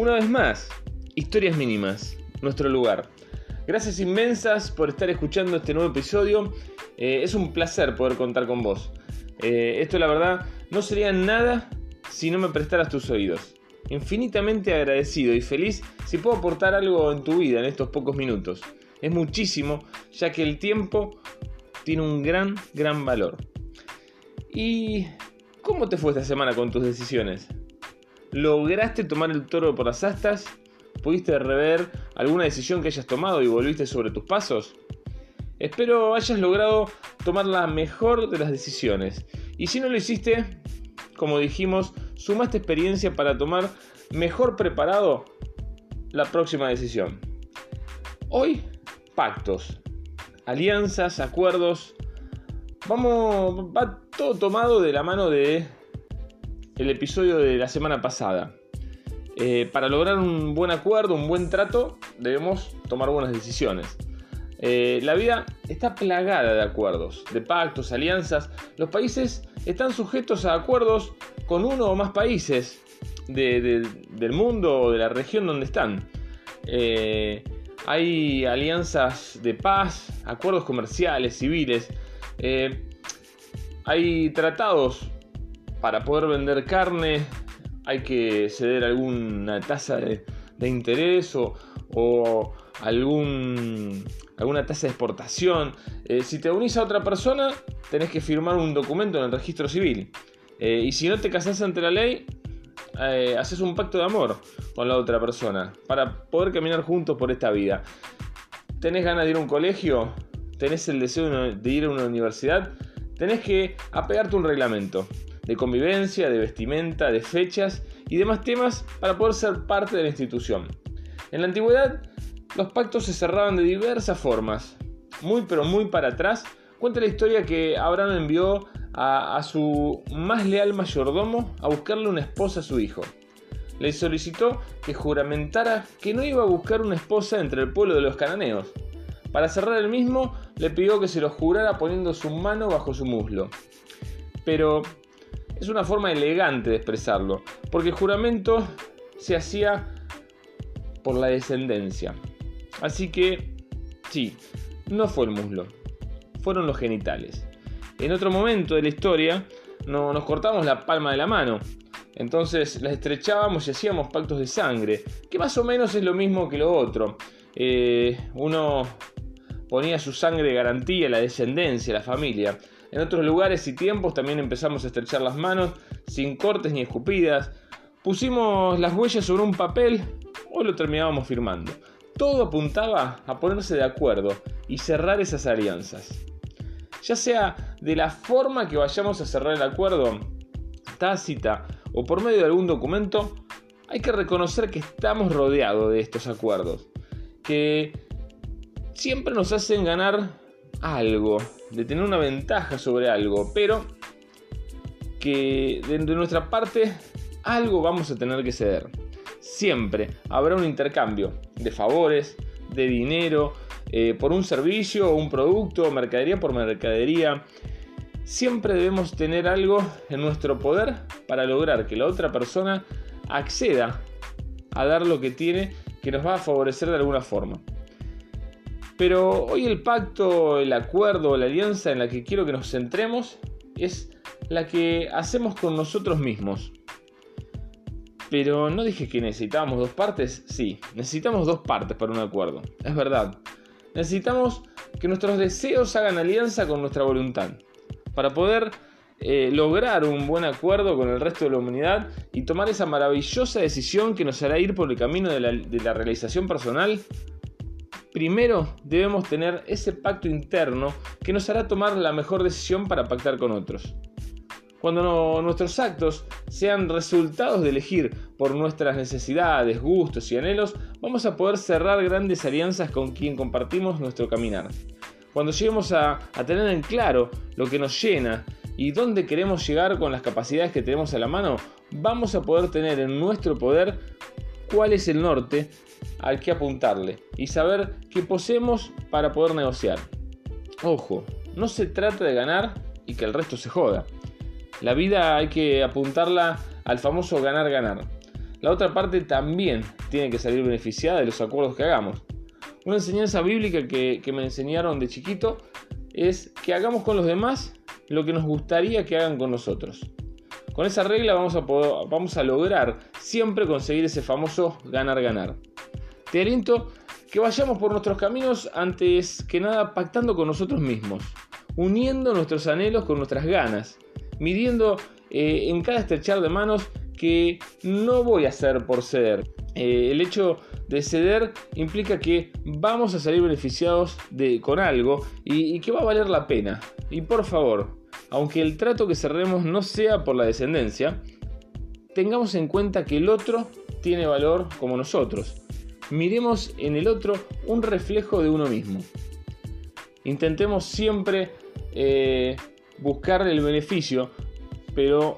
Una vez más, Historias Mínimas, nuestro lugar. Gracias inmensas por estar escuchando este nuevo episodio. Eh, es un placer poder contar con vos. Eh, esto la verdad no sería nada si no me prestaras tus oídos. Infinitamente agradecido y feliz si puedo aportar algo en tu vida en estos pocos minutos. Es muchísimo, ya que el tiempo tiene un gran, gran valor. ¿Y cómo te fue esta semana con tus decisiones? ¿Lograste tomar el toro por las astas? ¿Pudiste rever alguna decisión que hayas tomado y volviste sobre tus pasos? Espero hayas logrado tomar la mejor de las decisiones. Y si no lo hiciste, como dijimos, sumaste experiencia para tomar mejor preparado la próxima decisión. Hoy, pactos, alianzas, acuerdos. Vamos, va todo tomado de la mano de el episodio de la semana pasada. Eh, para lograr un buen acuerdo, un buen trato, debemos tomar buenas decisiones. Eh, la vida está plagada de acuerdos, de pactos, alianzas. Los países están sujetos a acuerdos con uno o más países del mundo o de la región donde están. Eh, hay alianzas de paz, acuerdos comerciales, civiles. hay tratados para poder vender carne hay que ceder alguna tasa de, interés o, algún, alguna tasa de exportación. Eh, si te unís a otra persona, tenés que firmar un documento en el registro civil. Eh, y si no te casás ante la ley, eh, haces un pacto de amor con la otra persona para poder caminar juntos por esta vida. ¿Tenés ganas de ir a un colegio? ¿Tenés el deseo de ir a una universidad? Tenés que apegarte a un reglamento de convivencia, de vestimenta, de fechas y demás temas para poder ser parte de la institución. En la antigüedad, los pactos se cerraban de diversas formas. Muy pero muy para atrás, cuenta la historia que Abraham envió a, a su más leal mayordomo a buscarle una esposa a su hijo. Le solicitó que juramentara que no iba a buscar una esposa entre el pueblo de los cananeos. Para cerrar el mismo, le pidió que se lo jurara poniendo su mano bajo su muslo. Pero es una forma elegante de expresarlo, porque el juramento se hacía por la descendencia. Así que, sí, no fue el muslo, fueron los genitales. En otro momento de la historia, no, nos cortamos la palma de la mano. Entonces la estrechábamos y hacíamos pactos de sangre, que más o menos es lo mismo que lo otro. Eh, uno ponía su sangre de garantía, la descendencia, la familia. En otros lugares y tiempos también empezamos a estrechar las manos sin cortes ni escupidas. Pusimos las huellas sobre un papel o lo terminábamos firmando. Todo apuntaba a ponerse de acuerdo y cerrar esas alianzas. Ya sea de la forma que vayamos a cerrar el acuerdo, tácita o por medio de algún documento, hay que reconocer que estamos rodeados de estos acuerdos, que siempre nos hacen ganar algo, de tener una ventaja sobre algo, pero que de, nuestra parte algo vamos a tener que ceder. Siempre habrá un intercambio de favores, de dinero, eh, por un servicio o un producto, mercadería por mercadería. Siempre debemos tener algo en nuestro poder para lograr que la otra persona acceda a dar lo que tiene que nos va a favorecer de alguna forma. Pero hoy el pacto, el acuerdo, la alianza en la que quiero que nos centremos es la que hacemos con nosotros mismos. Pero no dije que necesitábamos dos partes. Sí, necesitamos dos partes para un acuerdo. Es verdad. Necesitamos que nuestros deseos hagan alianza con nuestra voluntad. Para poder eh, lograr un buen acuerdo con el resto de la humanidad y tomar esa maravillosa decisión que nos hará ir por el camino de la realización personal Primero debemos tener ese pacto interno que nos hará tomar la mejor decisión para pactar con otros. Cuando nuestros actos sean resultados de elegir por nuestras necesidades, gustos y anhelos, vamos a poder cerrar grandes alianzas con quien compartimos nuestro caminar. Cuando lleguemos a, a tener en claro lo que nos llena y dónde queremos llegar con las capacidades que tenemos a la mano, vamos a poder tener en nuestro poder cuál es el norte al que apuntarle y saber qué poseemos para poder negociar. Ojo, no se trata de ganar y que el resto se joda. La vida hay que apuntarla al famoso ganar-ganar. la otra parte también tiene que salir beneficiada de los acuerdos que hagamos. Una enseñanza bíblica que, me enseñaron de chiquito es que hagamos con los demás lo que nos gustaría que hagan con nosotros. Con esa regla vamos a, vamos a lograr siempre conseguir ese famoso ganar-ganar. Te aliento que vayamos por nuestros caminos antes que nada pactando con nosotros mismos, uniendo nuestros anhelos con nuestras ganas, midiendo eh, en cada estrechar de manos que no voy a hacer por ceder. Eh, el hecho de ceder implica que vamos a salir beneficiados de, con algo y, y que va a valer la pena. Y por favor, aunque el trato que cerremos no sea por la descendencia, tengamos en cuenta que el otro tiene valor como nosotros. Miremos en el otro un reflejo de uno mismo. Intentemos siempre eh, buscar el beneficio, pero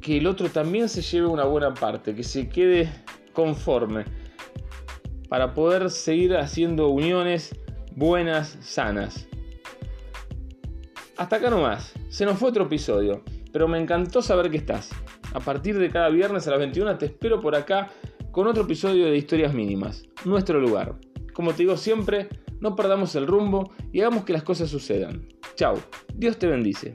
que el otro también se lleve una buena parte, que se quede conforme, para poder seguir haciendo uniones buenas, sanas. Hasta acá nomás, se nos fue otro episodio, pero me encantó saber que estás. A partir de cada viernes a las 21 te espero por acá con otro episodio de Historias Mínimas, nuestro lugar. Como te digo siempre, no perdamos el rumbo y hagamos que las cosas sucedan. Chao, Dios te bendice.